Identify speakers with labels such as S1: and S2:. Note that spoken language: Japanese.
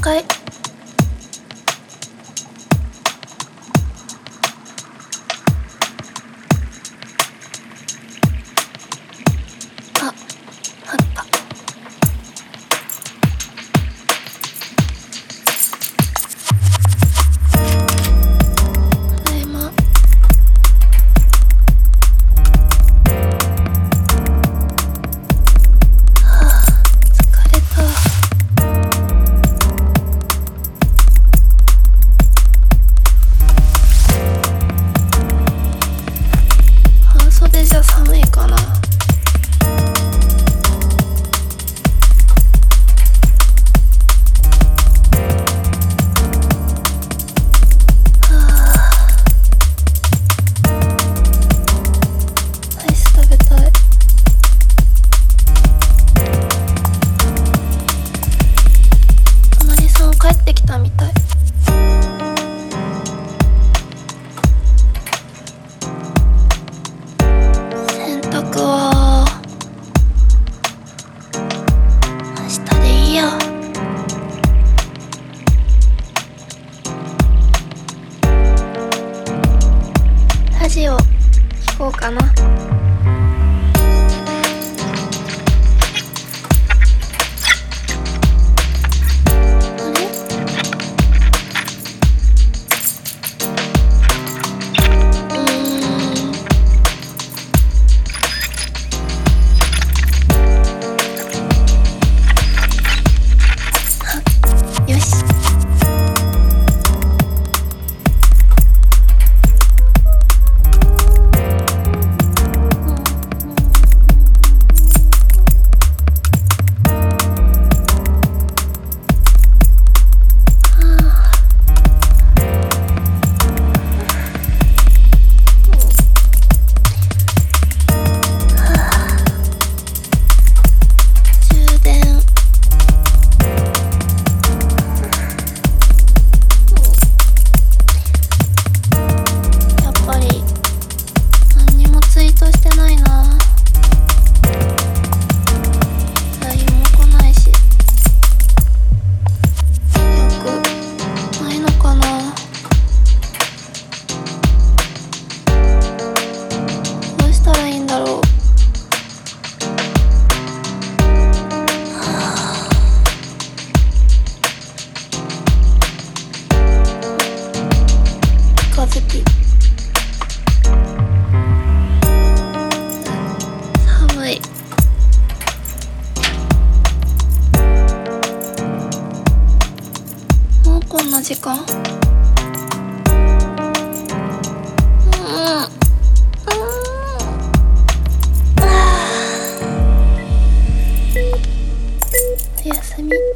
S1: 回。くを明日でいいよ。ラジオ聞こうかな。こんな時間？おやすみ。